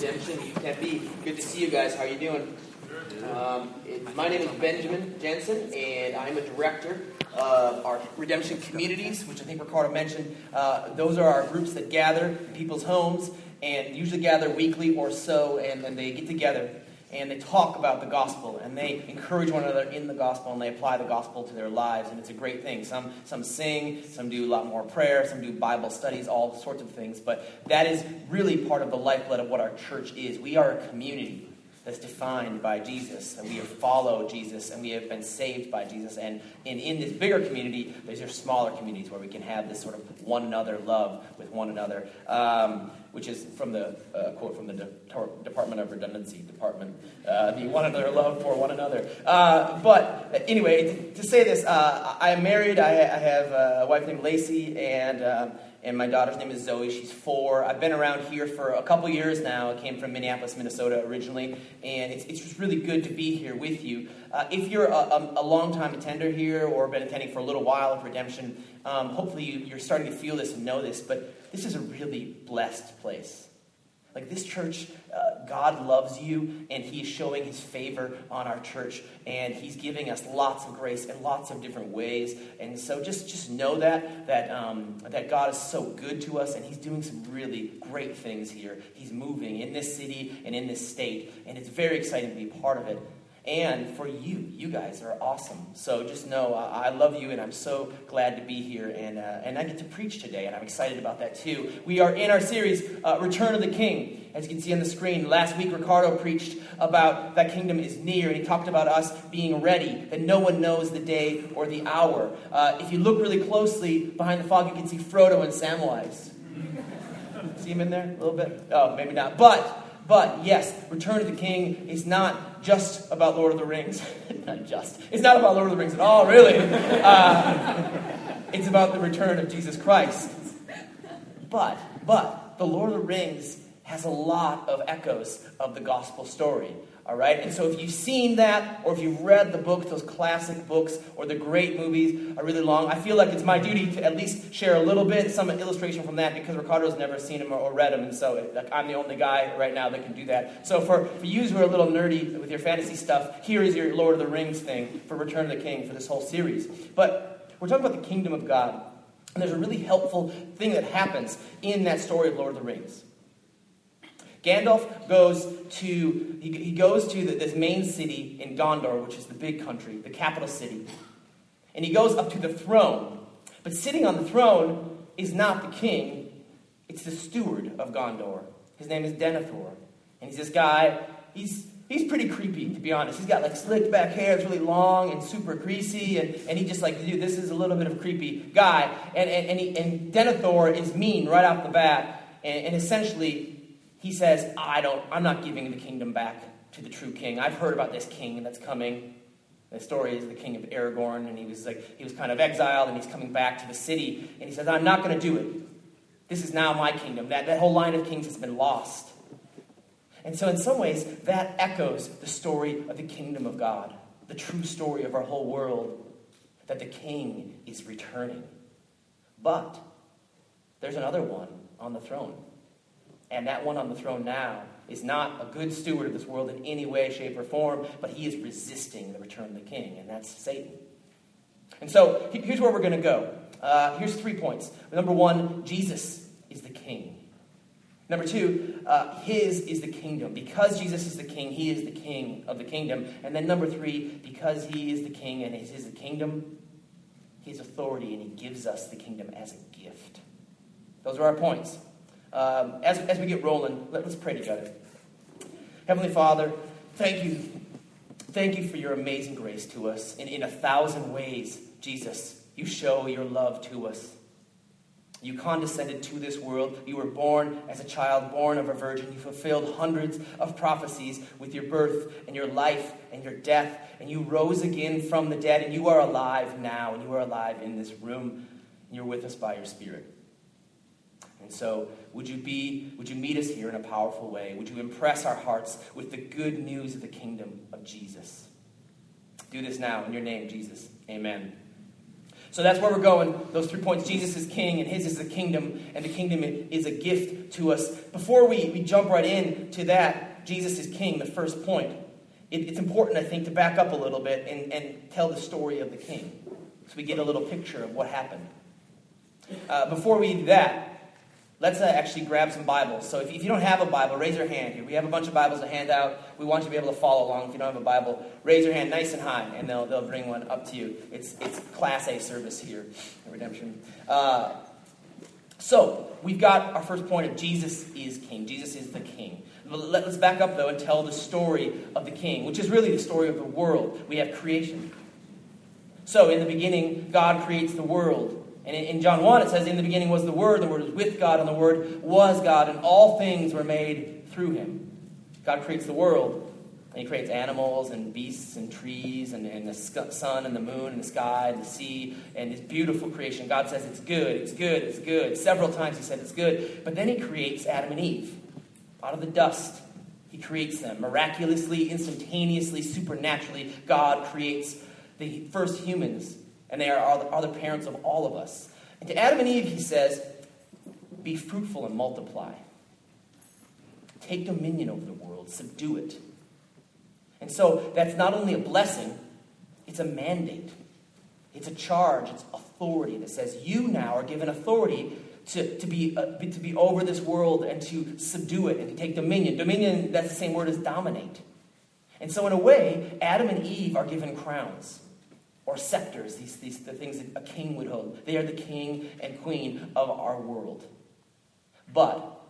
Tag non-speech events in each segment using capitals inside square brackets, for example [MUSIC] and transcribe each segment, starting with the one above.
Redemption UTEP. Good to see you guys. How are you doing? Um, it, my name is Benjamin Jensen, and I'm a director of our Redemption communities, which I think Ricardo mentioned. Uh, those are our groups that gather in people's homes and usually gather weekly or so, and then they get together and they talk about the gospel and they encourage one another in the gospel and they apply the gospel to their lives and it's a great thing some some sing some do a lot more prayer some do bible studies all sorts of things but that is really part of the lifeblood of what our church is we are a community that's defined by Jesus, and we have followed Jesus, and we have been saved by Jesus. And, and in this bigger community, there's your smaller communities where we can have this sort of one another love with one another. Um, which is from the uh, quote from the De- Department of Redundancy Department, uh, the one another love for one another. Uh, but anyway, to, to say this, uh, I am married. I, I, have a wife named Lacey, and um, and my daughter's name is Zoe. She's four. I've been around here for a couple years now. I came from Minneapolis, Minnesota originally, and it's, it's just really good to be here with you. Uh, if you're a, a, a long-time attender here or been attending for a little while of Redemption, um, hopefully you, you're starting to feel this and know this, but this is a really blessed place. Like this church, uh, God loves you, and He is showing His favor on our church, and He's giving us lots of grace in lots of different ways. And so, just just know that that um, that God is so good to us, and He's doing some really great things here. He's moving in this city and in this state, and it's very exciting to be part of it and for you. You guys are awesome. So just know uh, I love you, and I'm so glad to be here. And, uh, and I get to preach today, and I'm excited about that too. We are in our series, uh, Return of the King. As you can see on the screen, last week Ricardo preached about that kingdom is near, and he talked about us being ready, that no one knows the day or the hour. Uh, if you look really closely behind the fog, you can see Frodo and Samwise. see him in there a little bit? Oh, maybe not. But but yes, Return of the King is not just about Lord of the Rings. [LAUGHS] not just. It's not about Lord of the Rings at all, really. Uh, it's about the return of Jesus Christ. But, but, the Lord of the Rings has a lot of echoes of the gospel story. All right? And so if you've seen that, or if you've read the books, those classic books, or the great movies are really long, I feel like it's my duty to at least share a little bit, some illustration from that, because Ricardo's never seen them or, or read them, and so like, I'm the only guy right now that can do that. So for, for you who are a little nerdy with your fantasy stuff, here is your Lord of the Rings thing for Return of the King for this whole series. But we're talking about the kingdom of God. And there's a really helpful thing that happens in that story of Lord of the Rings. Gandalf goes to he, he goes to the, this main city in Gondor, which is the big country, the capital city, and he goes up to the throne. But sitting on the throne is not the king; it's the steward of Gondor. His name is Denethor, and he's this guy. He's he's pretty creepy, to be honest. He's got like slicked back hair, it's really long and super greasy, and, and he just like, dude, this is a little bit of creepy guy. And, and, and, he, and Denethor is mean right off the bat, and, and essentially he says, I don't, I'm not giving the kingdom back to the true king. I've heard about this king that's coming. The story is the king of Aragorn, and he was like he was kind of exiled, and he's coming back to the city, and he says, I'm not going to do it. This is now my kingdom. That, that whole line of kings has been lost. And so, in some ways, that echoes the story of the kingdom of God, the true story of our whole world, that the king is returning. But there's another one on the throne. And that one on the throne now is not a good steward of this world in any way, shape, or form, but he is resisting the return of the king, and that's Satan. And so here's where we're going to go. Uh, here's three points. Number one, Jesus is the king. Number two, uh, his is the kingdom. Because Jesus is the king, he is the king of the kingdom. And then number three, because he is the king and his is the kingdom, has authority and he gives us the kingdom as a gift. Those are our points. Um, as, as we get rolling, let, us pray together. Heavenly Father, thank you. Thank you for your amazing grace to us. In, in a thousand ways, Jesus, you show your love to us. You condescended to this world. You were born as a child, born of a virgin. You fulfilled hundreds of prophecies with your birth and your life and your death. And you rose again from the dead. And you are alive now. And you are alive in this room. And you're with us by your Spirit. And so, would you be, would you meet us here in a powerful way? Would you impress our hearts with the good news of the kingdom of Jesus? Do this now in your name, Jesus. Amen. So that's where we're going. Those three points Jesus is king, and his is the kingdom, and the kingdom is a gift to us. Before we, we jump right in to that, Jesus is king, the first point, it, it's important, I think, to back up a little bit and, and tell the story of the king so we get a little picture of what happened. Uh, before we do that, let's uh, actually grab some Bibles. So if, if, you don't have a Bible, raise your hand here. We have a bunch of Bibles to hand out. We want you to be able to follow along. If you don't have a Bible, raise your hand nice and high, and they'll, they'll bring one up to you. It's, it's Class A service here at Redemption. Uh, so we've got our first point of Jesus is King. Jesus is the King. Let's back up, though, and tell the story of the King, which is really the story of the world. We have creation. So, in the beginning, God creates the world. And in John 1, it says, In the beginning was the Word, the Word was with God, and the Word was God, and all things were made through him. God creates the world, and He creates animals and beasts and trees and, and the sun and the moon and the sky and the sea and this beautiful creation. God says it's good, it's good, it's good. Several times He said it's good. But then He creates Adam and Eve out of the dust. He creates them miraculously, instantaneously, supernaturally. God creates the first humans, and they are, are the parents of all of us. And to Adam and Eve, he says, Be fruitful and multiply. Take dominion over the world, subdue it. And so that's not only a blessing, it's a mandate. It's a charge, it's authority that says you now are given authority to, to, be, uh, to be over this world and to subdue it and to take dominion. Dominion, that's the same word as dominate. And so, in a way, Adam and Eve are given crowns or scepters, these, these the things that a king would hold. They are the king and queen of our world. But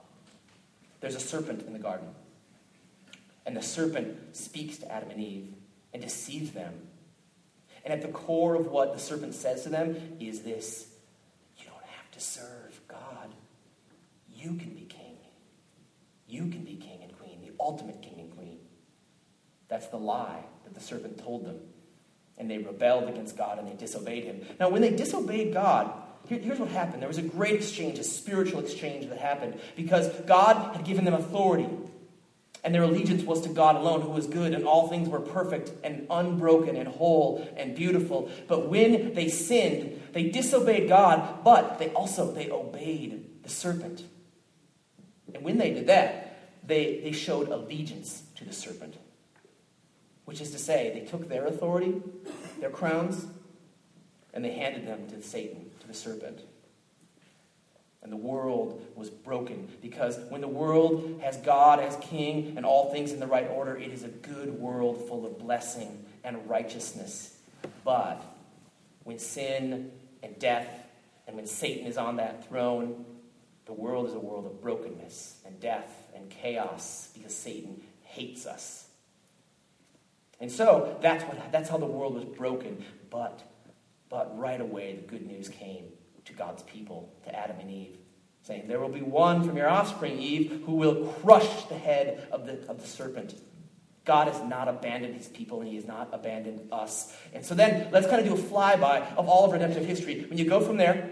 there's a serpent in the garden. And the serpent speaks to Adam and Eve and deceives them. And at the core of what the serpent says to them is this you don't have to serve God. You can be king. You can be king and queen, the ultimate king and queen. That's the lie that the serpent told them and they rebelled against God and they disobeyed him. Now, when they disobeyed God, here, here's what happened there was a great exchange, a spiritual exchange that happened because God had given them authority. And their allegiance was to God alone, who was good, and all things were perfect and unbroken and whole and beautiful. But when they sinned, they disobeyed God, but they also they obeyed the serpent. And when they did that, they, they showed allegiance to the serpent. Which is to say, they took their authority, their crowns, and they handed them to Satan, to the serpent. And the world was broken because when the world has God as king and all things in the right order, it is a good world full of blessing and righteousness. But when sin and death and when Satan is on that throne, the world is a world of brokenness and death and chaos because Satan hates us. And so that's, what, that's how the world was broken. But, but right away, the good news came to God's people, to Adam and Eve, saying, There will be one from your offspring, Eve, who will crush the head of the, of the serpent. God has not abandoned his people and he has not abandoned us. And so then let's kind of do a flyby of all of redemptive history. When you go from there,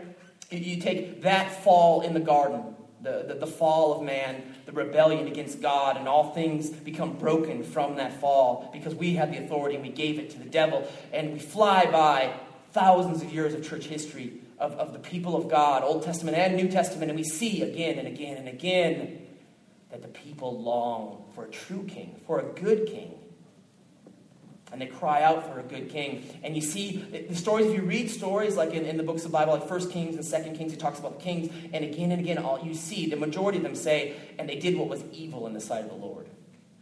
you, you take that fall in the garden the, the, the, fall of man, the rebellion against God, and all things become broken from that fall because we had the authority and we gave it to the devil. And we fly by thousands of years of church history of, of the people of God, Old Testament and New Testament, and we see again and again and again that the people long for a true king, for a good king and they cry out for a good king. And you see the stories, if you read stories like in, in the books of the Bible, like First Kings and Second Kings, he talks about the kings, and again and again, all you see, the majority of them say, and they did what was evil in the sight of the Lord.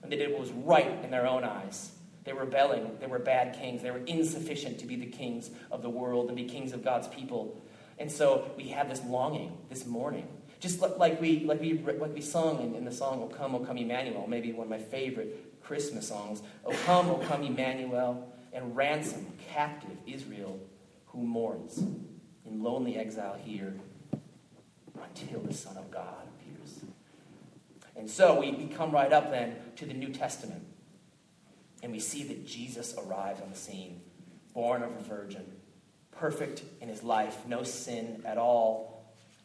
And they did what was right in their own eyes. They were rebelling, they were bad kings, they were insufficient to be the kings of the world and be kings of God's people. And so we have this longing this mourning. Just like we, like we, like we sung in, in the song, O Come, O Come Emmanuel, maybe one of my favorite Christmas songs. O come, O come, Emmanuel, and ransom captive Israel who mourns in lonely exile here until the Son of God appears. And so we, we come right up then to the New Testament, and we see that Jesus arrives on the scene, born of a virgin, perfect in his life, no sin at all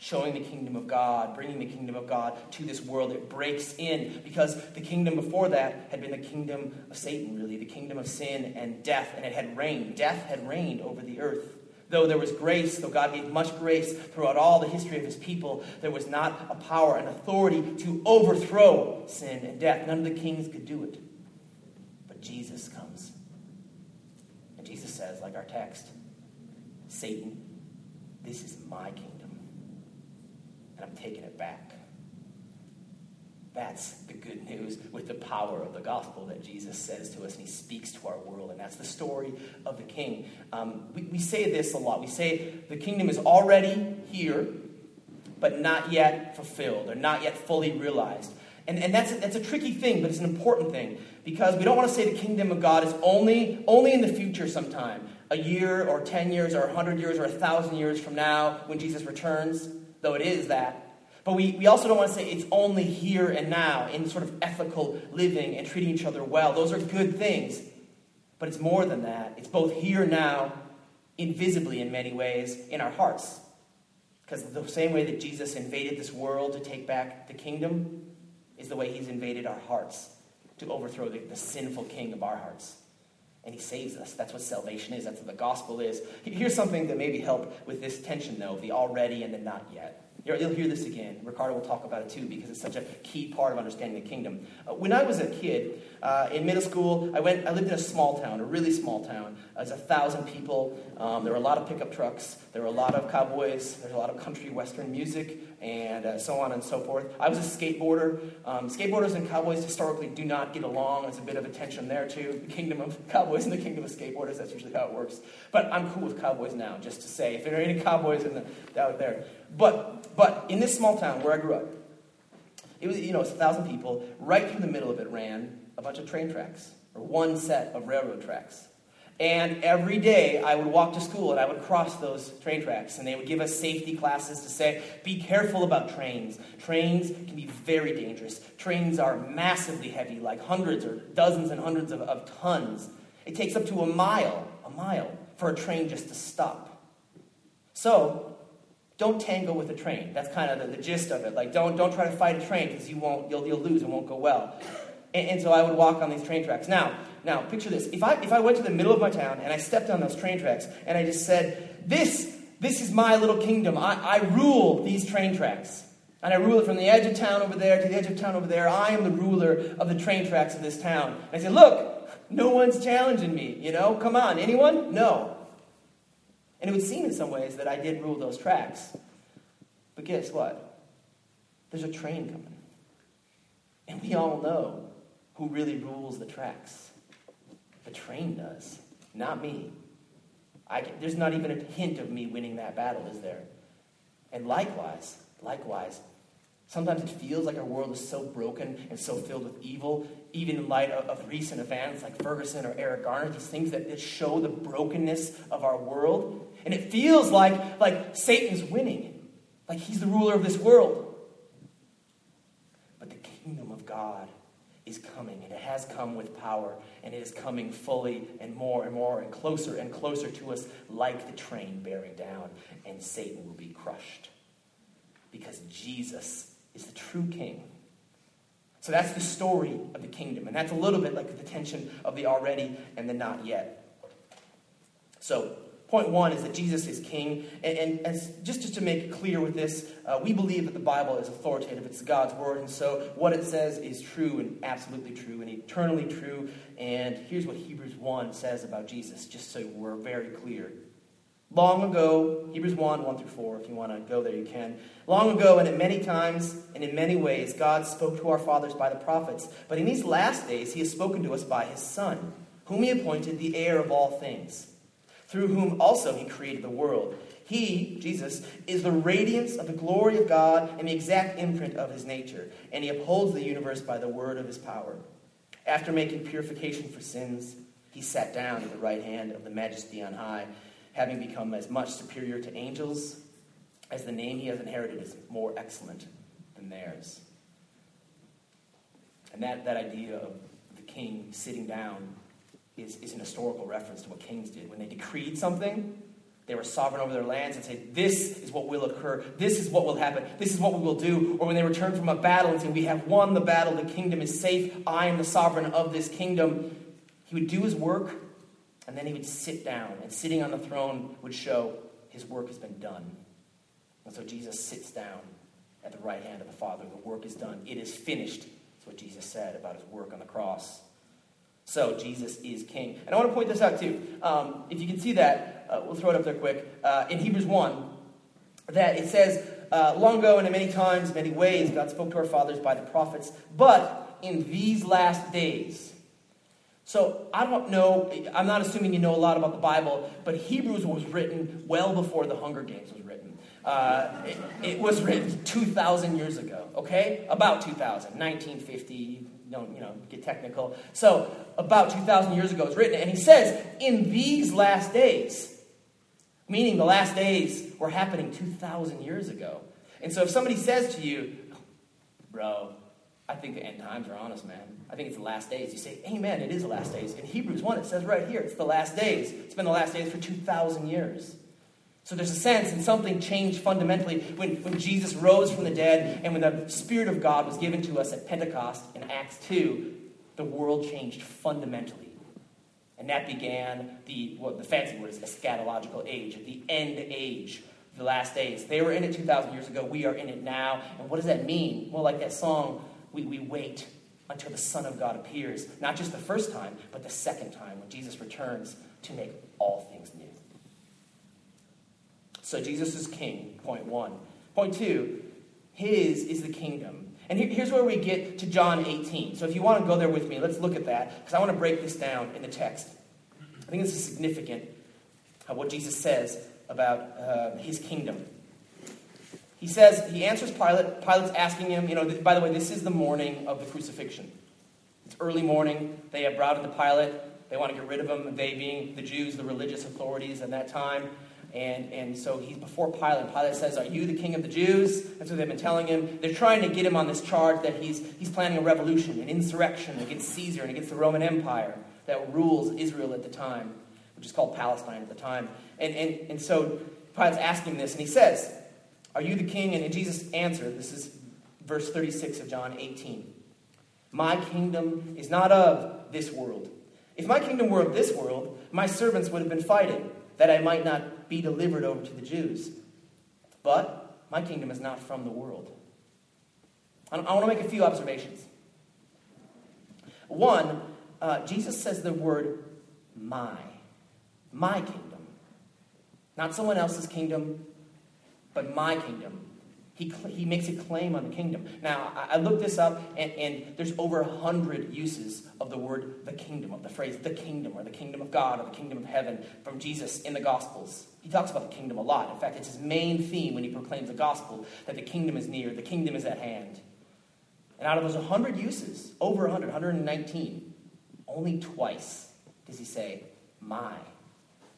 showing the kingdom of God, bringing the kingdom of God to this world. It breaks in because the kingdom before that had been the kingdom of Satan, really, the kingdom of sin and death, and it had reigned. Death had reigned over the earth. Though there was grace, though God gave much grace throughout all the history of his people, there was not a power and authority to overthrow sin and death. None of the kings could do it. But Jesus comes. And Jesus says, like our text, Satan, this is my kingdom. I'm taking it back. That's the good news with the power of the gospel that Jesus says to us and he speaks to our world. And that's the story of the king. Um, we, we say this a lot. We say the kingdom is already here, but not yet fulfilled or not yet fully realized. And, and that's, a, that's a tricky thing, but it's an important thing because we don't want to say the kingdom of God is only, only in the future sometime a year or 10 years or 100 years or 1,000 years from now when Jesus returns, though it is that. But we, we also don't want to say it's only here and now in sort of ethical living and treating each other well. Those are good things. But it's more than that. It's both here now, invisibly in many ways, in our hearts. Because the same way that Jesus invaded this world to take back the kingdom is the way he's invaded our hearts to overthrow the, the sinful king of our hearts. And he saves us. That's what salvation is. That's what the gospel is. Here's something that maybe help with this tension, though, the already and the not yet. You'll hear this again. Ricardo will talk about it too because it's such a key part of understanding the kingdom. Uh, when I was a kid uh, in middle school, I went. I lived in a small town, a really small town. There's a thousand people. Um, there were a lot of pickup trucks. There were a lot of cowboys. There's a lot of country western music and uh, so on and so forth. I was a skateboarder. Um, skateboarders and cowboys historically do not get along. There's a bit of a tension there too. The kingdom of [LAUGHS] cowboys and the kingdom of skateboarders. That's usually how it works. But I'm cool with cowboys now, just to say. If there are any cowboys in the, out there, but but in this small town where I grew up, it was you know it's a thousand people. Right through the middle of it ran a bunch of train tracks or one set of railroad tracks. And every day I would walk to school and I would cross those train tracks. And they would give us safety classes to say, be careful about trains. Trains can be very dangerous. Trains are massively heavy, like hundreds or dozens and hundreds of, of tons. It takes up to a mile, a mile, for a train just to stop. So, don't tango with a train. That's kind of the, the gist of it. Like, don't, don't try to fight a train because you won't, you'll, you'll lose. It won't go well. And, and so I would walk on these train tracks. Now, now, picture this. If I, if I went to the middle of my town and I stepped on those train tracks and I just said, This, this is my little kingdom. I, I rule these train tracks. And I rule it from the edge of town over there to the edge of town over there. I am the ruler of the train tracks of this town. And I say, Look, no one's challenging me. You know, come on. Anyone? No. And it would seem in some ways that I did rule those tracks. But guess what? There's a train coming. And we all know who really rules the tracks. The train does, not me. I, there's not even a hint of me winning that battle, is there? And likewise, likewise, sometimes it feels like our world is so broken and so filled with evil, even in light of, of recent events like Ferguson or Eric Garner, these things that, that show the brokenness of our world. And it feels like, like Satan's winning, like he's the ruler of this world. But the kingdom of God is coming, and it has come with power, and it is coming fully and more and more and closer and closer to us, like the train bearing down, and Satan will be crushed. Because Jesus is the true king. So that's the story of the kingdom, and that's a little bit like the tension of the already and the not yet. So, Point one is that Jesus is king. And, and, and just, just to make it clear with this, uh, we believe that the Bible is authoritative. It's God's word. And so what it says is true and absolutely true and eternally true. And here's what Hebrews 1 says about Jesus, just so we're very clear. Long ago, Hebrews 1, 1 through 4, if you want to go there, you can. Long ago, and at many times and in many ways, God spoke to our fathers by the prophets. But in these last days, he has spoken to us by his Son, whom he appointed the heir of all things through whom also he created the world. He, Jesus, is the radiance of the glory of God and the exact imprint of his nature, and he upholds the universe by the word of his power. After making purification for sins, he sat down at the right hand of the majesty on high, having become as much superior to angels as the name he has inherited is more excellent than theirs. And that, that idea of the king sitting down is, is an historical reference to what kings did. When they decreed something, they were sovereign over their lands and say, This is what will occur. This is what will happen. This is what we will do. Or when they returned from a battle and say, We have won the battle. The kingdom is safe. I am the sovereign of this kingdom. He would do his work, and then he would sit down, and sitting on the throne would show his work has been done. And so Jesus sits down at the right hand of the Father. The work is done. It is finished. That's what Jesus said about his work on the cross. So Jesus is king. And I want to point this out too. Um, if you can see that, uh, we'll throw it up there quick. Uh, in Hebrews 1, that it says, uh, long ago and in many times, many ways, God spoke to our fathers by the prophets, but in these last days. So I don't know, I'm not assuming you know a lot about the Bible, but Hebrews was written well before the Hunger Games was written. Uh, it, it, was written 2,000 years ago, okay? About 2,000, 1950, don't, you know, get technical. So about 2,000 years ago it's written, and he says, in these last days, meaning the last days were happening 2,000 years ago. And so if somebody says to you, bro, I think the end times are on us, man. I think it's the last days. You say, Amen, it is the last days. In Hebrews 1, it says right here, it's the last days. It's been the last days for 2,000 years. So there's a sense, and something changed fundamentally when, when Jesus rose from the dead and when the Spirit of God was given to us at Pentecost in Acts 2, the world changed fundamentally. And that began the, what the fancy word is eschatological age, the end age, the last days. They were in it 2,000 years ago. We are in it now. And what does that mean? Well, like that song, we, we wait until the Son of God appears. Not just the first time, but the second time when Jesus returns to make all things new. So Jesus is king, point one. Point two, his is the kingdom. And here's where we get to John 18. So if you want to go there with me, let's look at that, because I want to break this down in the text. I think this is significant, uh, what Jesus says about uh, his kingdom. He says, he answers Pilate. Pilate's asking him, you know, by the way, this is the morning of the crucifixion. It's early morning. They have brought in the Pilate. They want to get rid of him, they being the Jews, the religious authorities at that time. And, and so he's before Pilate. Pilate says, Are you the king of the Jews? That's what they've been telling him. They're trying to get him on this charge that he's, he's planning a revolution, an insurrection against Caesar and against the Roman Empire that rules Israel at the time, which is called Palestine at the time. And, and, and so Pilate's asking this, and he says, Are you the king? And Jesus answered, This is verse 36 of John 18. My kingdom is not of this world. If my kingdom were of this world, my servants would have been fighting that I might not be delivered over to the Jews. But my kingdom is not from the world. I want to make a few observations. One, uh, Jesus says the word my. My kingdom. Not someone else's kingdom, but my kingdom. He, he makes a claim on the kingdom. Now, I, I looked this up, and, and there's over a hundred uses of the word the kingdom, of the phrase the kingdom, or the kingdom of God, or the kingdom of heaven from Jesus in the Gospels. He talks about the kingdom a lot. In fact, it's his main theme when he proclaims the gospel that the kingdom is near, the kingdom is at hand. And out of those 100 uses, over 100, 119, only twice does he say, My,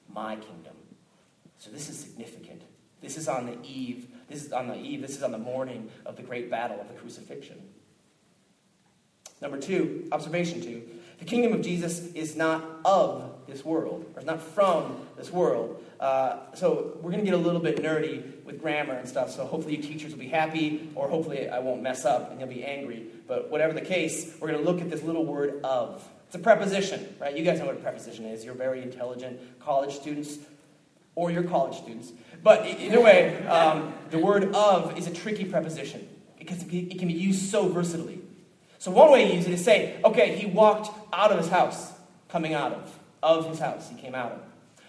my kingdom. So this is significant. This is on the eve this is on the eve, this is on the morning of the great battle of the crucifixion. Number two, observation two, the kingdom of Jesus is not of this world, or it's not from this world. Uh, so we're going to get a little bit nerdy with grammar and stuff, so hopefully you teachers will be happy, or hopefully I won't mess up and you'll be angry. But whatever the case, we're going to look at this little word of. It's a preposition, right? You guys know what a preposition is. You're very intelligent college students, or your college students. But either way, um, the word of is a tricky preposition because it can be used so versatilely. So one way to use it is say, okay, he walked out of his house, coming out of, of his house, he came out of.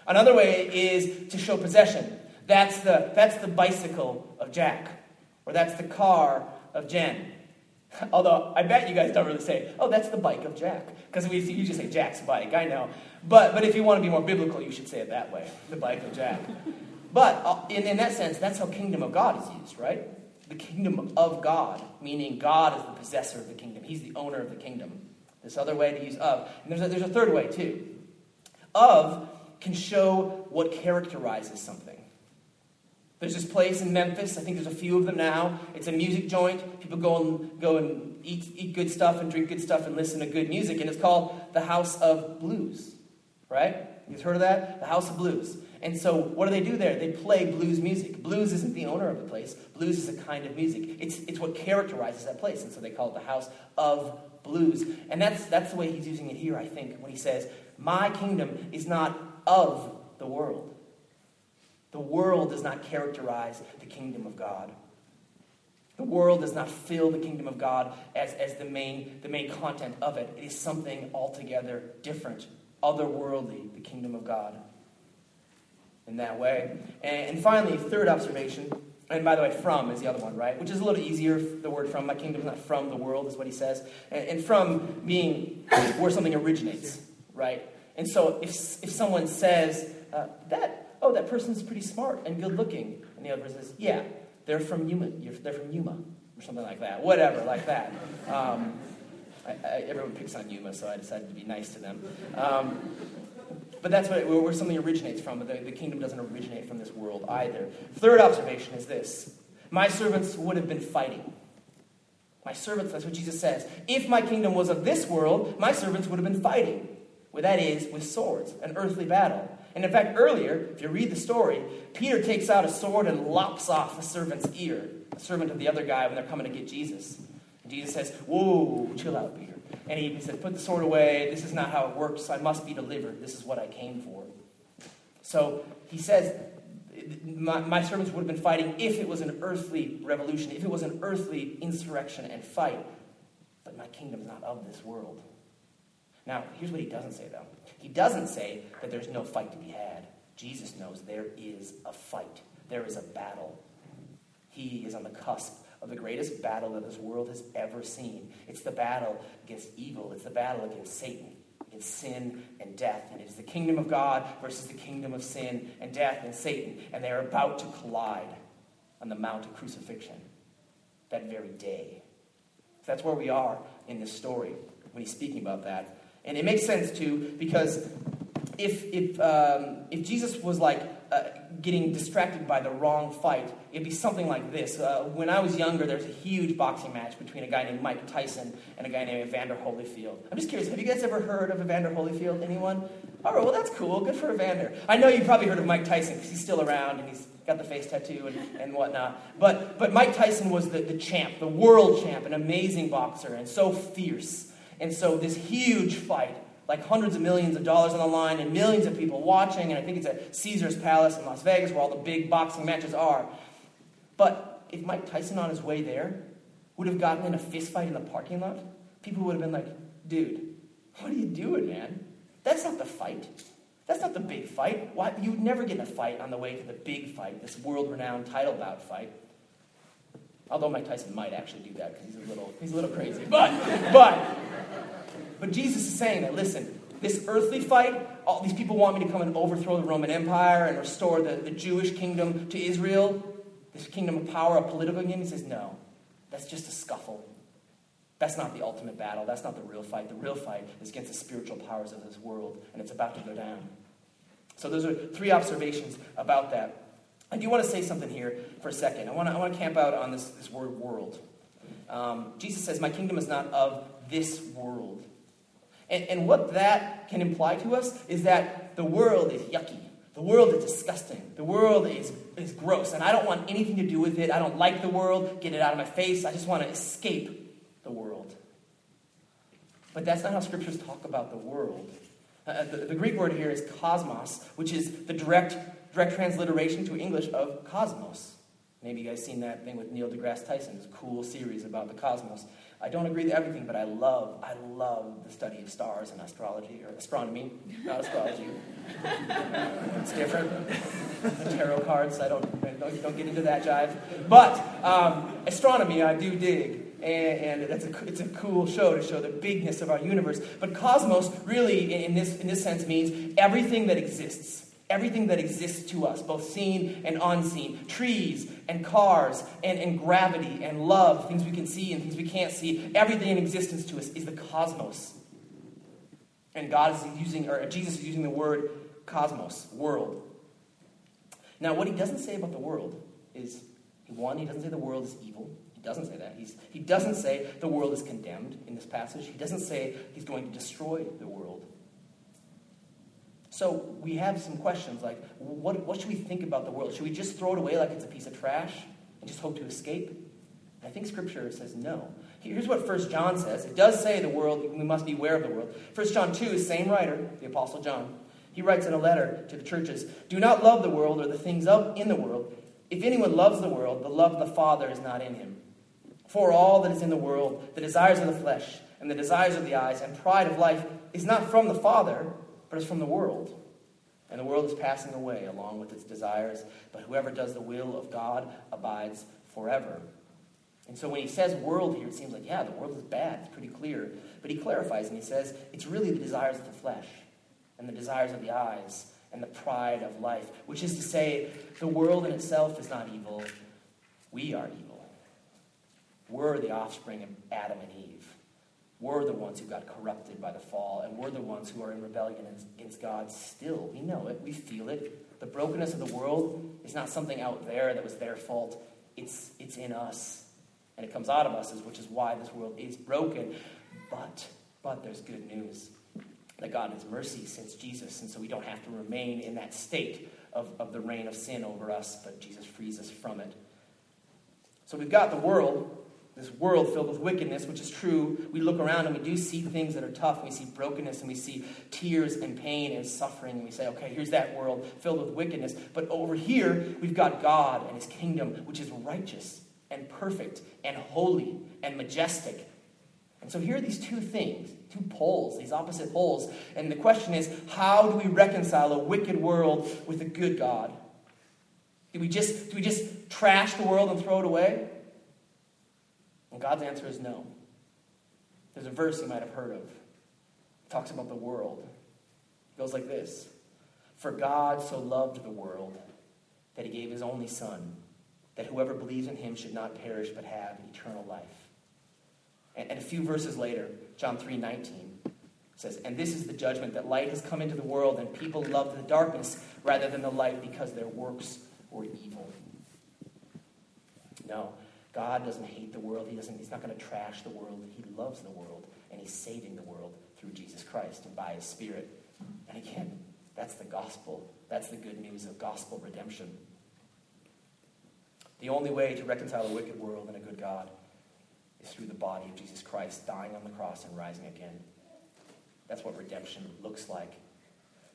Another way is to show possession. That's the, that's the bicycle of Jack, or that's the car of Jen. [LAUGHS] Although I bet you guys don't really say, oh, that's the bike of Jack. Because we just say Jack's bike, I know. But, but if you want to be more biblical, you should say it that way the bike of Jack. But uh, in, in that sense, that's how kingdom of God is used, right? The kingdom of God, meaning God is the possessor of the kingdom. He's the owner of the kingdom. This other way to use of. And there's a, there's a third way, too. Of can show what characterizes something. There's this place in Memphis. I think there's a few of them now. It's a music joint. People go and go and eat, eat good stuff and drink good stuff and listen to good music. And it's called the House of Blues. Right? You've heard of that? The House of Blues. And so, what do they do there? They play blues music. Blues isn't the owner of the place, blues is a kind of music. It's, it's what characterizes that place. And so, they call it the House of Blues. And that's, that's the way he's using it here, I think, when he says, My kingdom is not of the world. The world does not characterize the kingdom of God. The world does not fill the kingdom of God as, as the, main, the main content of it. It is something altogether different, otherworldly, the kingdom of God. In that way. And, and finally, third observation, and by the way, from is the other one, right? Which is a little easier. The word from, my kingdom is not from the world, is what he says. And, and from being where something originates, right? And so if, if someone says, uh, that, oh, that person's pretty smart and good looking, and the other person says, yeah, they're from Yuma. They're from Yuma, or something like that. Whatever, like that. Um, I, I, everyone picks on Yuma, so I decided to be nice to them. Um, but that's where something originates from. But the, the kingdom doesn't originate from this world either. Third observation is this My servants would have been fighting. My servants, that's what Jesus says. If my kingdom was of this world, my servants would have been fighting. Well, that is, with swords, an earthly battle. And in fact, earlier, if you read the story, Peter takes out a sword and lops off a servant's ear, a servant of the other guy, when they're coming to get Jesus. And Jesus says, Whoa, chill out, Peter. And he, he says, Put the sword away. This is not how it works. I must be delivered. This is what I came for. So he says, my, my, servants would have been fighting if it was an earthly revolution, if it was an earthly insurrection and fight. But my kingdom's not of this world. Now, here's what he doesn't say, though. He doesn't say that there's no fight to be had. Jesus knows there is a fight, there is a battle. He is on the cusp of the greatest battle that this world has ever seen. It's the battle against evil, it's the battle against Satan, against sin and death. And it is the kingdom of God versus the kingdom of sin and death and Satan. And they are about to collide on the Mount of Crucifixion that very day. So that's where we are in this story when he's speaking about that. And it makes sense too, because if, if, um, if Jesus was like uh, getting distracted by the wrong fight, it'd be something like this. Uh, when I was younger, there was a huge boxing match between a guy named Mike Tyson and a guy named Evander Holyfield. I'm just curious, have you guys ever heard of Evander Holyfield? Anyone? All right, well, that's cool. Good for Evander. I know you've probably heard of Mike Tyson because he's still around and he's got the face tattoo and, and whatnot. But, but Mike Tyson was the, the champ, the world champ, an amazing boxer, and so fierce. And so this huge fight, like hundreds of millions of dollars on the line and millions of people watching, and I think it's at Caesar's Palace in Las Vegas where all the big boxing matches are. But if Mike Tyson on his way there would have gotten in a fist fight in the parking lot, people would have been like, dude, what are you doing, man? That's not the fight. That's not the big fight. Why? You would never get in a fight on the way to the big fight, this world renowned title bout fight. Although Mike Tyson might actually do that because he's a little he's a little crazy. But but but Jesus is saying that, listen, this earthly fight, all these people want me to come and overthrow the Roman Empire and restore the, the Jewish kingdom to Israel, this kingdom of power, a political kingdom. He says, no, that's just a scuffle. That's not the ultimate battle. That's not the real fight. The real fight is against the spiritual powers of this world, and it's about to go down. So, those are three observations about that. I do want to say something here for a second. I want to, I want to camp out on this, this word world. Um, Jesus says, My kingdom is not of this world. And, and what that can imply to us is that the world is yucky. The world is disgusting. The world is, is gross. And I don't want anything to do with it. I don't like the world. Get it out of my face. I just want to escape the world. But that's not how scriptures talk about the world. Uh, the, the, Greek word here is cosmos, which is the direct, direct transliteration to English of cosmos. Maybe you guys seen that thing with Neil deGrasse Tyson, Tyson's cool series about the cosmos. I don't agree with everything, but I love, I love the study of stars and astrology, or astronomy, not astrology. [LAUGHS] it's different. Tarot cards, I don't, don't, don't get into that jive. But um, astronomy, I do dig. And, and it's, a, it's a cool show to show the bigness of our universe. But cosmos really, in this, in this sense, means everything that exists everything that exists to us, both seen and unseen trees and cars and, and gravity and love, things we can see and things we can't see. Everything in existence to us is the cosmos. And God is using, or Jesus is using the word cosmos, world. Now, what he doesn't say about the world is one, he doesn't say the world is evil. He doesn't say that. He's, he doesn't say the world is condemned in this passage. He doesn't say he's going to destroy the world. So we have some questions like, what, what should we think about the world? Should we just throw it away like it's a piece of trash and just hope to escape? I think Scripture says no. Here's what 1 John says. It does say the world, we must beware of the world. 1 John 2, same writer, the Apostle John, he writes in a letter to the churches Do not love the world or the things of, in the world. If anyone loves the world, the love of the Father is not in him. For all that is in the world, the desires of the flesh, and the desires of the eyes, and pride of life, is not from the Father, but is from the world. And the world is passing away along with its desires, but whoever does the will of God abides forever. And so when he says world here, it seems like, yeah, the world is bad. It's pretty clear. But he clarifies and he says it's really the desires of the flesh and the desires of the eyes and the pride of life, which is to say, the world in itself is not evil. We are evil. We're the offspring of Adam and Eve. We're the ones who got corrupted by the fall, and we're the ones who are in rebellion against God still. We know it, we feel it. The brokenness of the world is not something out there that was their fault, it's, it's in us. And it comes out of us, which is why this world is broken. But, but there's good news that God has mercy since Jesus, and so we don't have to remain in that state of, of the reign of sin over us, but Jesus frees us from it. So we've got the world, this world filled with wickedness, which is true. We look around and we do see things that are tough. We see brokenness and we see tears and pain and suffering. And we say, okay, here's that world filled with wickedness. But over here, we've got God and his kingdom, which is righteous and perfect and holy and majestic. And so here are these two things, two poles, these opposite poles. And the question is, how do we reconcile a wicked world with a good God? Do we just, do we just trash the world and throw it away? And God's answer is no. There's a verse you might have heard of. It talks about the world. It goes like this For God so loved the world that he gave his only Son, that whoever believes in him should not perish but have eternal life. And, and a few verses later, John 3 19 says, And this is the judgment that light has come into the world, and people loved the darkness rather than the light because their works were evil. No, God doesn't hate the world. He doesn't, he's not going to trash the world. He loves the world, and He's saving the world through Jesus Christ and by His Spirit. And again, that's the gospel. That's the good news of gospel redemption. The only way to reconcile a wicked world and a good God is through the body of Jesus Christ dying on the cross and rising again. That's what redemption looks like.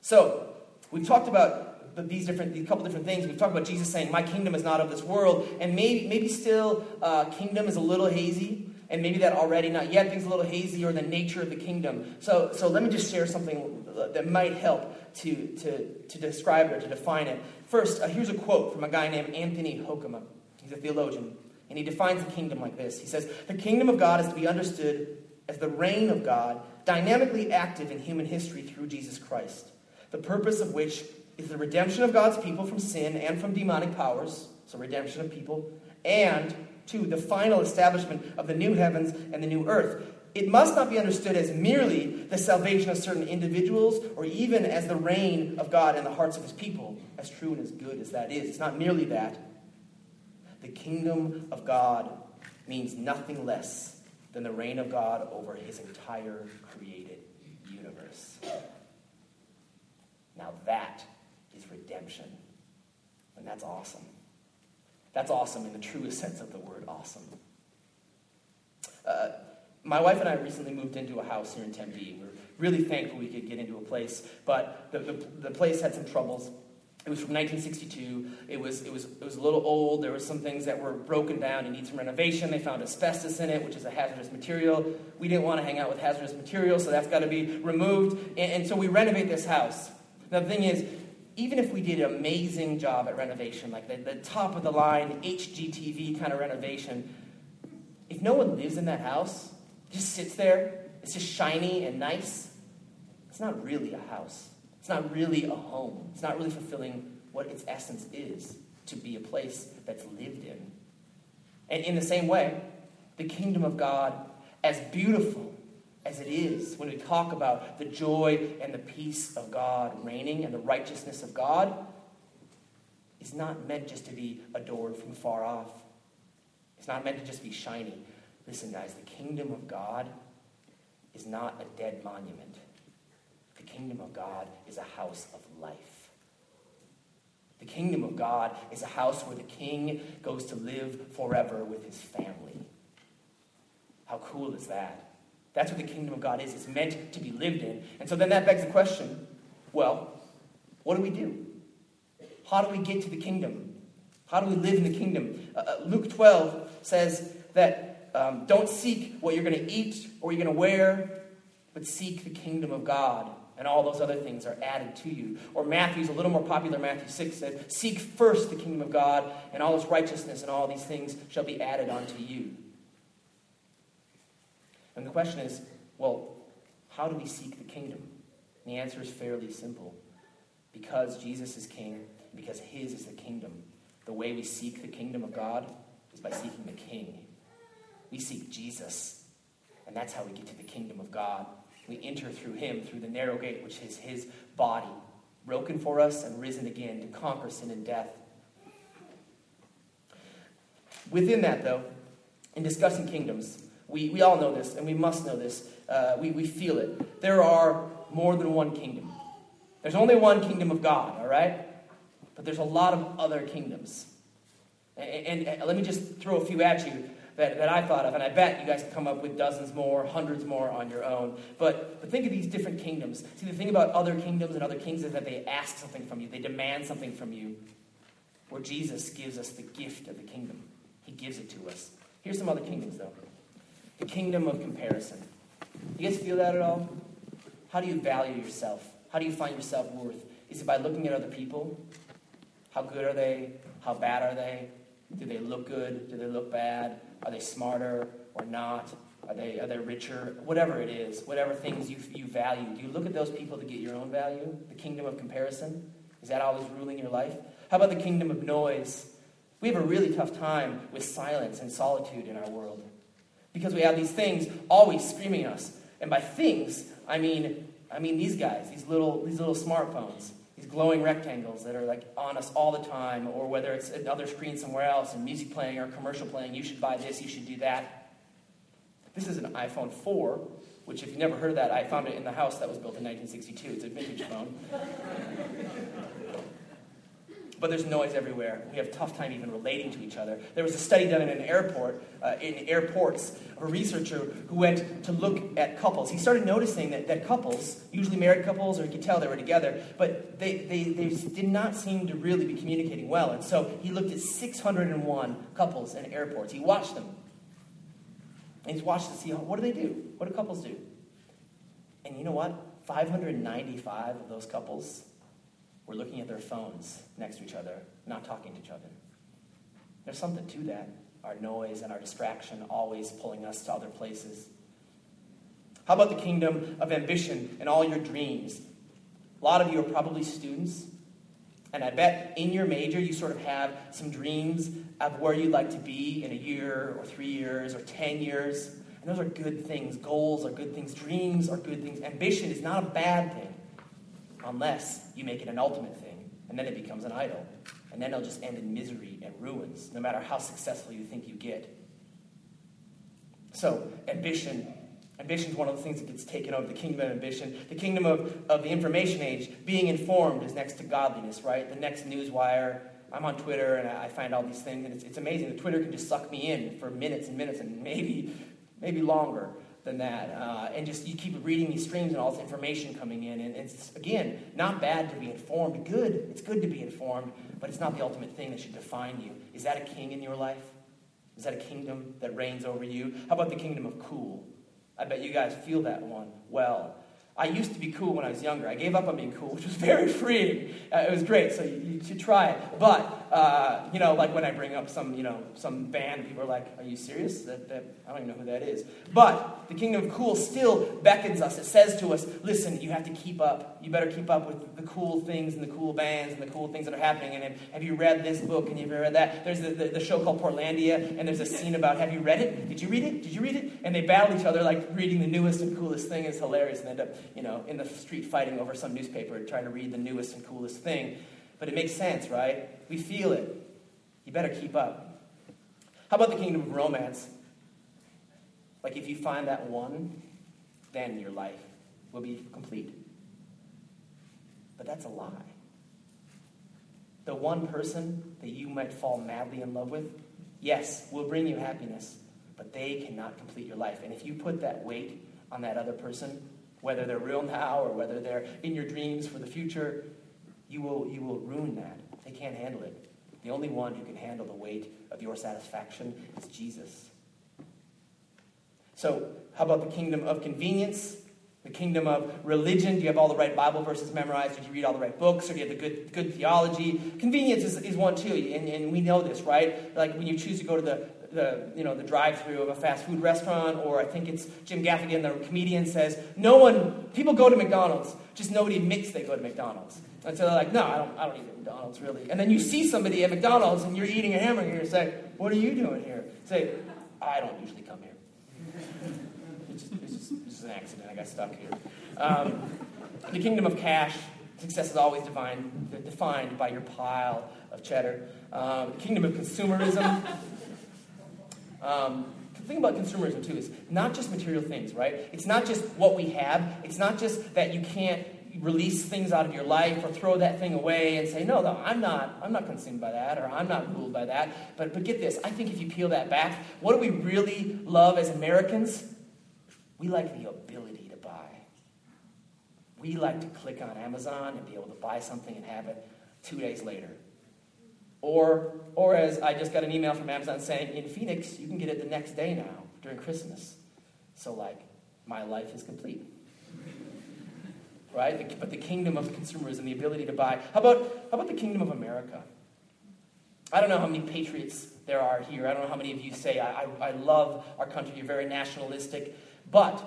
So, we've talked about these different, these couple different things. We've talked about Jesus saying, "My kingdom is not of this world," and maybe, maybe still, uh, kingdom is a little hazy, and maybe that already not yet things a little hazy, or the nature of the kingdom. So, so let me just share something that might help to to to describe it or to define it. First, uh, here's a quote from a guy named Anthony Hoekema. He's a theologian, and he defines the kingdom like this. He says, "The kingdom of God is to be understood as the reign of God, dynamically active in human history through Jesus Christ." the purpose of which is the redemption of God's people from sin and from demonic powers, so redemption of people, and two, the final establishment of the new heavens and the new earth. It must not be understood as merely the salvation of certain individuals or even as the reign of God in the hearts of his people, as true and as good as that is. It's not merely that. The kingdom of God means nothing less than the reign of God over his entire created universe. Now that redemption. And that's awesome. That's awesome in the truest sense of the word awesome. Uh, my wife and I recently moved into a house here in Tempe. We're really thankful we could get into a place, but the, the, the place had some troubles. It was from 1962. It was, it, was, it was a little old. There were some things that were broken down and need some renovation. They found asbestos in it, which is a hazardous material. We didn't want to hang out with hazardous material, so that's got to be removed. And, and so we renovate this house. Now, the thing is, even if we did an amazing job at renovation, like the, the top of the line HGTV kind of renovation, if no one lives in that house, just sits there, it's just shiny and nice, it's not really a house. It's not really a home. It's not really fulfilling what its essence is to be a place that's lived in. And in the same way, the kingdom of God, as beautiful as it is when we talk about the joy and the peace of God reigning and the righteousness of God, is not meant just to be adored from far off. It's not meant to just be shiny. Listen, guys, the kingdom of God is not a dead monument. The kingdom of God is a house of life. The kingdom of God is a house where the king goes to live forever with his family. How cool is that? That's what the kingdom of God is. It's meant to be lived in. And so then that begs the question well, what do we do? How do we get to the kingdom? How do we live in the kingdom? Uh, uh Luke 12 says that um, don't seek what you're going to eat or you're going to wear, but seek the kingdom of God and all those other things are added to you. Or Matthew's a little more popular, Matthew 6 says, Seek first the kingdom of God, and all his righteousness and all these things shall be added unto you. And the question is, well, how do we seek the kingdom? And the answer is fairly simple. Because Jesus is king, because his is the kingdom. The way we seek the kingdom of God is by seeking the king. We seek Jesus, and that's how we get to the kingdom of God we enter through him, through the narrow gate, which is his body, broken for us and risen again to conquer sin and death. Within that, though, in discussing kingdoms, we, we all know this, and we must know this. Uh, we, we feel it. There are more than one kingdom. There's only one kingdom of God, all right? But there's a lot of other kingdoms. And, and, and let me just throw a few at you that, that I thought of, and I bet you guys can come up with dozens more, hundreds more on your own. But, but think of these different kingdoms. See, the thing about other kingdoms and other kings is that they ask something from you, they demand something from you. Where Jesus gives us the gift of the kingdom, He gives it to us. Here's some other kingdoms, though the kingdom of comparison. You guys feel that at all? How do you value yourself? How do you find yourself worth? Is it by looking at other people? How good are they? How bad are they? Do they look good? Do they look bad? Are they smarter or not? Are they, are they richer? Whatever it is, whatever things you, you value. Do you look at those people to get your own value? The kingdom of comparison? Is that always ruling your life? How about the kingdom of noise? We have a really tough time with silence and solitude in our world because we have these things always screaming at us. And by things, I mean, I mean these guys, these little, these little smartphones these glowing rectangles that are like on us all the time, or whether it's another screen somewhere else and music playing or commercial playing, you should buy this, you should do that. This is an iPhone 4, which if you've never heard of that, I found it in the house that was built in 1962. It's a vintage phone. But there's noise everywhere. We have a tough time even relating to each other. There was a study done in an airport, uh, in airports, a researcher who went to look at couples. He started noticing that, that couples, usually married couples, or you could tell they were together, but they, they, they did not seem to really be communicating well. And so he looked at 601 couples in airports. He watched them. And he's watched to see, what do they do? What do couples do? And you know what? 595 of those couples were looking at their phones next to each other, not talking to each other. There's something to that. Our noise and our distraction always pulling us to other places. How about the kingdom of ambition and all your dreams? A lot of you are probably students, and I bet in your major you sort of have some dreams of where you'd like to be in a year or three years or 10 years. And those are good things. Goals are good things. Dreams are good things. Ambition is not a bad thing unless you make it an ultimate thing, and then it becomes an idol. And then it'll just end in misery and ruins, no matter how successful you think you get. So, ambition. Ambition is one of the things that gets taken over the kingdom of ambition. The kingdom of, of the information age, being informed is next to godliness, right? The next news wire. I'm on Twitter and I find all these things, and it's, it's amazing. The Twitter can just suck me in for minutes and minutes and maybe, maybe longer than that. Uh, and just you keep reading these streams and all this information coming in. And it's, again, not bad to be informed. Good. It's good to be informed, but it's not the ultimate thing that should define you. Is that a king in your life? Is that a kingdom that reigns over you? How about the kingdom of cool? I bet you guys feel that one well. I used to be cool when I was younger. I gave up on being cool, which was very freeing. Uh, it was great, so you, you, should try it. But, uh, you know, like when I bring up some, you know, some band, people are like, are you serious? That, that, I don't even know who that is. But the kingdom of cool still beckons us. It says to us, listen, you have to keep up. You better keep up with the cool things and the cool bands and the cool things that are happening. And have, have you read this book and have you read that? There's the, the, the show called Portlandia, and there's a scene about, have you read it? Did you read it? Did you read it? And they battle each other like reading the newest and coolest thing is hilarious and end up, you know, in the street fighting over some newspaper trying to read the newest and coolest thing. But it makes sense, right? We feel it. You better keep up. How about the kingdom of romance? Like if you find that one, then your life will be complete. But that's a lie. the one person that you might fall madly in love with, yes, will bring you happiness, but they cannot complete your life. And if you put that weight on that other person, whether they're real now or whether they're in your dreams for the future, you will, you will ruin that. They can't handle it. The only one who can handle the weight of your satisfaction is Jesus. So, how about the kingdom of convenience? The kingdom of religion? Do you have all the right Bible verses memorized? Did you read all the right books? Or do you have the good, good theology? Convenience is, is one too, and, and we know this, right? Like when you choose to go to the, the, you know, the drive-through of a fast food restaurant, or I think it's Jim Gaffigan, the comedian, says, no one, people go to McDonald's, just nobody admits they go to McDonald's. And so they're like, no, I don't, I don't eat at McDonald's, really. And then you see somebody at McDonald's and you're eating a hamburger and you say, what are you doing here? Say, I don't usually come here. It's just, it's just, it's just an accident. I got stuck here. Um, the kingdom of cash, success is always defined, defined by your pile of cheddar. Um, kingdom of consumerism. Um, the thing about consumerism, too, is not just material things, right? It's not just what we have. It's not just that you can't release things out of your life or throw that thing away and say, no, no, I'm not, I'm not consumed by that or I'm not ruled by that. But, but get this, I think if you peel that back, what do we really love as Americans? We like the ability to buy. We like to click on Amazon and be able to buy something and have it two days later. Or, or as I just got an email from Amazon saying, in Phoenix, you can get it the next day now during Christmas. So, like, my life is complete right? But the kingdom of consumers and the ability to buy. How about, how about the kingdom of America? I don't know how many patriots there are here. I don't know how many of you say, I, I, I love our country, you're very nationalistic. But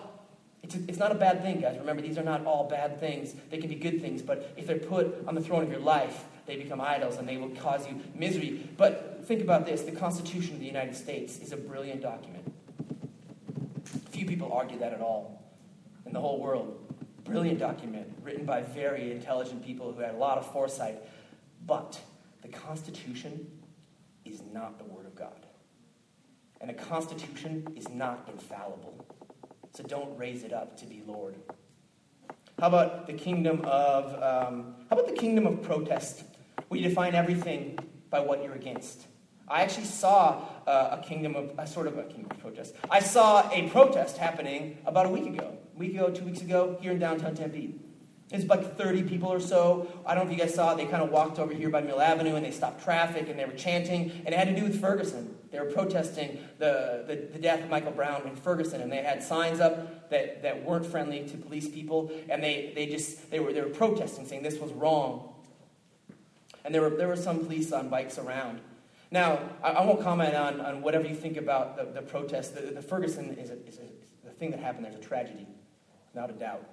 it's, a, it's not a bad thing, guys. Remember, these are not all bad things. They can be good things, but if they're put on the throne of your life, they become idols and they will cause you misery. But think about this the Constitution of the United States is a brilliant document. Few people argue that at all in the whole world. Brilliant document written by very intelligent people who had a lot of foresight. But the Constitution is not the Word of God. And the Constitution is not infallible. So don't raise it up to be Lord. How about the kingdom of um, how about the kingdom of protest? We define everything by what you're against. I actually saw a kingdom of a sort of a kingdom of protest. I saw a protest happening about a week ago, a week ago, two weeks ago, here in downtown Tempe. It's like 30 people or so. I don't know if you guys saw it. They kind of walked over here by Mill Avenue and they stopped traffic and they were chanting. And it had to do with Ferguson. They were protesting the, the, the death of Michael Brown in Ferguson. And they had signs up that, that weren't friendly to police people. And they, they just, they were, they were protesting, saying this was wrong. And there were, there were some police on bikes around. Now, I, I won't comment on, on whatever you think about the, the protest. The, the Ferguson is, a, is a, the thing that happened there's a tragedy, without a doubt.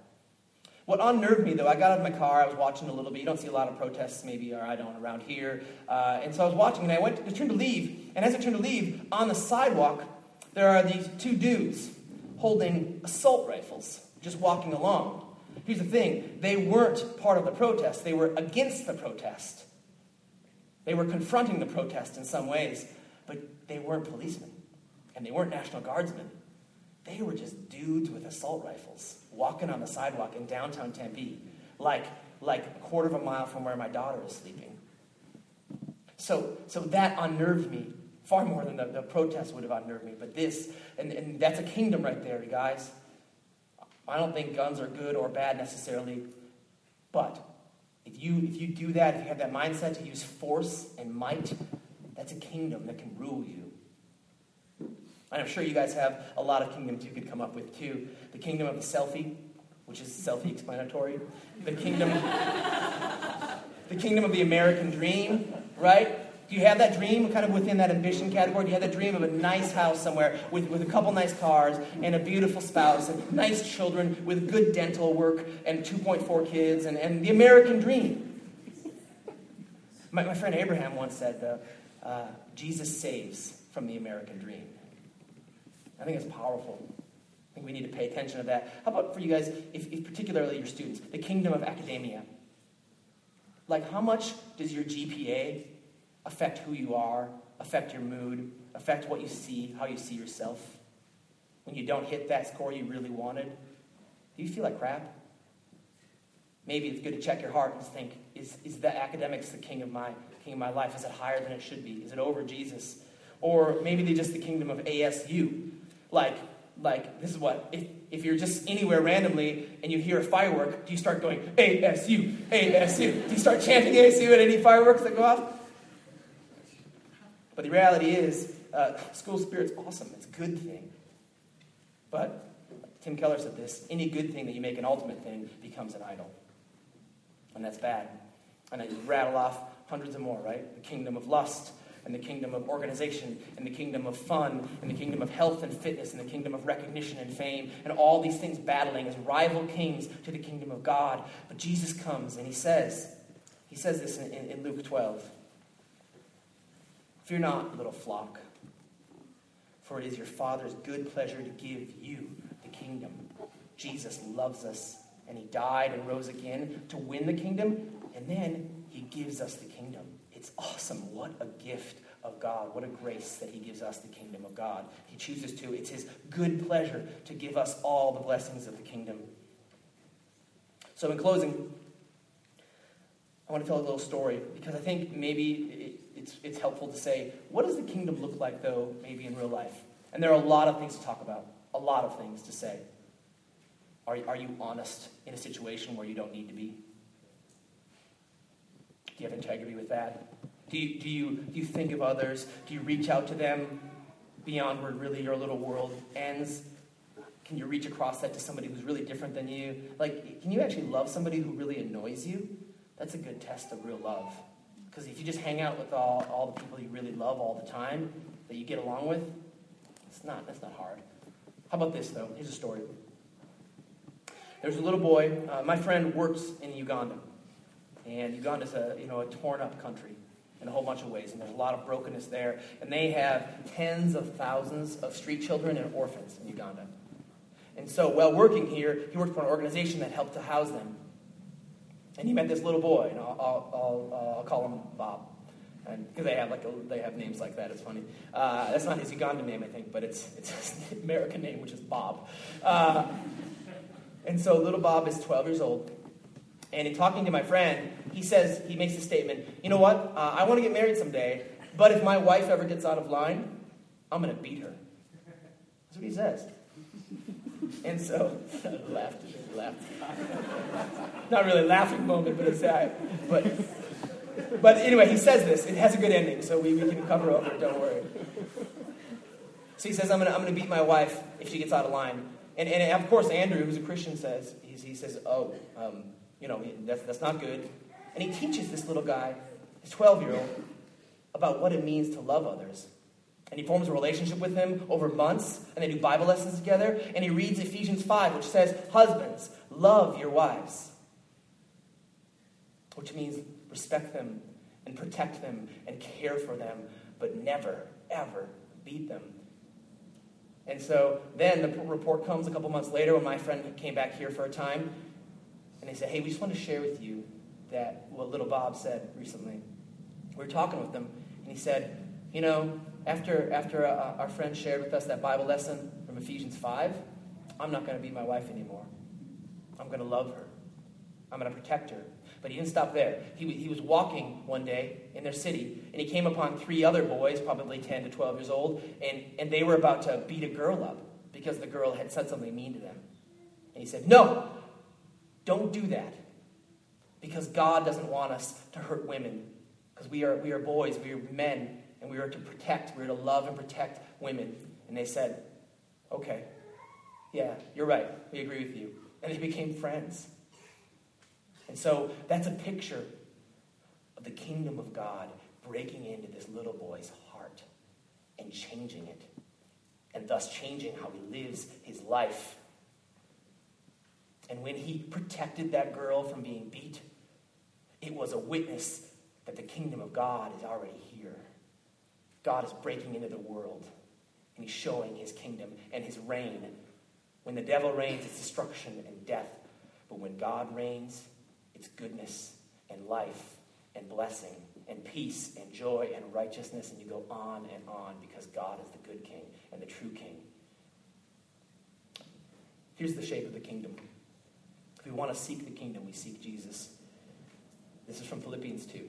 What unnerved me, though, I got out of my car, I was watching a little bit. You don't see a lot of protests, maybe, or I don't, around here. Uh, and so I was watching, and I went to turn to leave. And as I turned to leave, on the sidewalk, there are these two dudes holding assault rifles, just walking along. Here's the thing they weren't part of the protest, they were against the protest. They were confronting the protest in some ways, but they weren't policemen, and they weren't National Guardsmen. They were just dudes with assault rifles walking on the sidewalk in downtown Tempe, like, like a quarter of a mile from where my daughter is sleeping. So, so that unnerved me far more than the, the protest would have unnerved me. But this, and, and that's a kingdom right there, you guys. I don't think guns are good or bad necessarily, but if you, if you do that, if you have that mindset to use force and might, that's a kingdom that can rule you. And I'm sure you guys have a lot of kingdoms you could come up with too. The kingdom of the selfie, which is self-explanatory. The kingdom, [LAUGHS] the kingdom of the American dream, right? Do you have that dream kind of within that ambition category? Do you have that dream of a nice house somewhere with, with a couple nice cars and a beautiful spouse and nice children with good dental work and 2.4 kids and, and the American dream? My, my friend Abraham once said, uh, uh, Jesus saves from the American dream. I think it's powerful. I think we need to pay attention to that. How about for you guys, if, if particularly your students, the kingdom of academia? Like, how much does your GPA affect who you are, affect your mood, affect what you see, how you see yourself? When you don't hit that score you really wanted, do you feel like crap? maybe it's good to check your heart and think, is, is the academics the king of my king of my life? Is it higher than it should be? Is it over Jesus? Or maybe they just the kingdom of ASU. Like, like this is what if, if you're just anywhere randomly and you hear a firework, do you start going ASU, ASU? Do you start chanting ASU at any fireworks that go off? But the reality is, uh, school spirit's awesome. It's a good thing. But Tim Keller said this any good thing that you make an ultimate thing becomes an idol. And that's bad. And I rattle off hundreds of more, right? The kingdom of lust, and the kingdom of organization, and the kingdom of fun, and the kingdom of health and fitness, and the kingdom of recognition and fame, and all these things battling as rival kings to the kingdom of God. But Jesus comes and he says, he says this in, in, in Luke 12 Fear not, little flock, for it is your Father's good pleasure to give you the kingdom. Jesus loves us, and he died and rose again to win the kingdom, and then he gives us the kingdom. It's awesome. What a gift of God. What a grace that He gives us the kingdom of God. He chooses to. It's His good pleasure to give us all the blessings of the kingdom. So, in closing, I want to tell a little story because I think maybe it's, it's helpful to say, what does the kingdom look like, though, maybe in real life? And there are a lot of things to talk about, a lot of things to say. Are, are you honest in a situation where you don't need to be? Do you have integrity with that? Do you, do, you, do you think of others? Do you reach out to them beyond where really your little world ends? Can you reach across that to somebody who's really different than you? Like, can you actually love somebody who really annoys you? That's a good test of real love. Because if you just hang out with all, all the people you really love all the time, that you get along with, it's not, that's not hard. How about this, though? Here's a story. There's a little boy. Uh, my friend works in Uganda. And Uganda's a, you know, a torn up country in a whole bunch of ways, and there's a lot of brokenness there. And they have tens of thousands of street children and orphans in Uganda. And so while working here, he worked for an organization that helped to house them. And he met this little boy, and I'll, I'll, I'll, uh, I'll call him Bob. Because they have like a, they have names like that, it's funny. Uh, that's not his Ugandan name, I think, but it's [LAUGHS] it's his American name, which is Bob. Uh, and so little Bob is 12 years old, and in talking to my friend, he says, he makes a statement, you know what, uh, I want to get married someday, but if my wife ever gets out of line, I'm going to beat her. That's what he says. [LAUGHS] And so, [LAUGHS] laughed, laughed. Not really a laughing moment, but it's that. But, but anyway, he says this. It has a good ending, so we, we can cover over it, don't worry. So he says, I'm to I'm gonna beat my wife if she gets out of line. And, and of course, Andrew, who's a Christian, says, he says, oh, um, you know, that's, that's not good. And he teaches this little guy, his 12 year old, about what it means to love others. And he forms a relationship with him over months, and they do Bible lessons together. And he reads Ephesians 5, which says, Husbands, love your wives. Which means respect them and protect them and care for them, but never, ever beat them. And so then the report comes a couple months later when my friend came back here for a time, and they said, Hey, we just want to share with you that what little Bob said recently. We were talking with him, and he said, You know, after, after uh, our friend shared with us that Bible lesson from Ephesians 5, I'm not going to be my wife anymore. I'm going to love her. I'm going to protect her. But he didn't stop there. He, he was walking one day in their city, and he came upon three other boys, probably 10 to 12 years old, and, and they were about to beat a girl up because the girl had said something mean to them. And he said, No, don't do that. Because God doesn't want us to hurt women. Because we are, we are boys, we are men, and we are to protect, we are to love and protect women. And they said, Okay, yeah, you're right. We agree with you. And they became friends. And so that's a picture of the kingdom of God breaking into this little boy's heart and changing it, and thus changing how he lives his life. And when he protected that girl from being beat, it was a witness that the kingdom of God is already here. God is breaking into the world, and he's showing his kingdom and his reign. When the devil reigns, it's destruction and death. But when God reigns, it's goodness and life and blessing and peace and joy and righteousness. And you go on and on because God is the good king and the true king. Here's the shape of the kingdom If we want to seek the kingdom, we seek Jesus. This is from Philippians 2.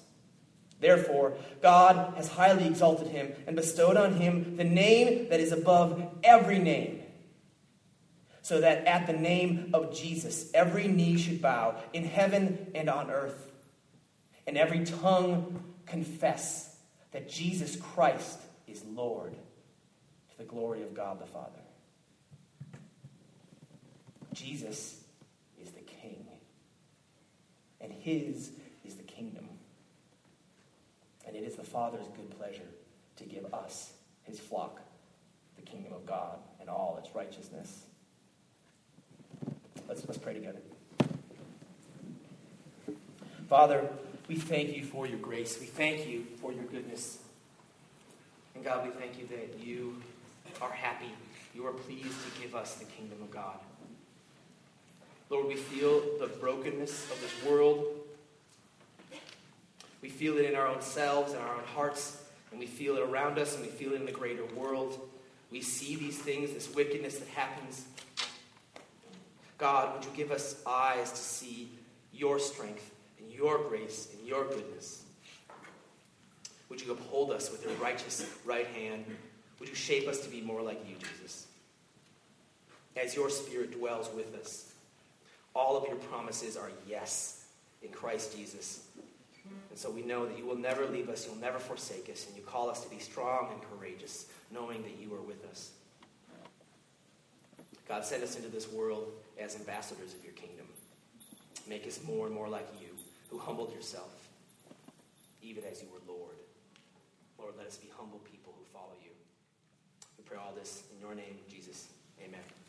Therefore, God has highly exalted him and bestowed on him the name that is above every name, so that at the name of Jesus every knee should bow in heaven and on earth, and every tongue confess that Jesus Christ is Lord to the glory of God the Father. Jesus is the King, and his is the kingdom. And it is the Father's good pleasure to give us, his flock, the kingdom of God and all its righteousness. Let's, let's pray together. Father, we thank you for your grace. We thank you for your goodness. And God, we thank you that you are happy. You are pleased to give us the kingdom of God. Lord, we feel the brokenness of this world. We feel it in our own selves and our own hearts, and we feel it around us, and we feel it in the greater world. We see these things, this wickedness that happens. God, would you give us eyes to see your strength and your grace and your goodness? Would you uphold us with your righteous right hand? Would you shape us to be more like you, Jesus? As your Spirit dwells with us, all of your promises are yes in Christ Jesus. And so we know that you will never leave us, you'll never forsake us, and you call us to be strong and courageous, knowing that you are with us. God, send us into this world as ambassadors of your kingdom. Make us more and more like you, who humbled yourself, even as you were Lord. Lord, let us be humble people who follow you. We pray all this in your name, Jesus. Amen.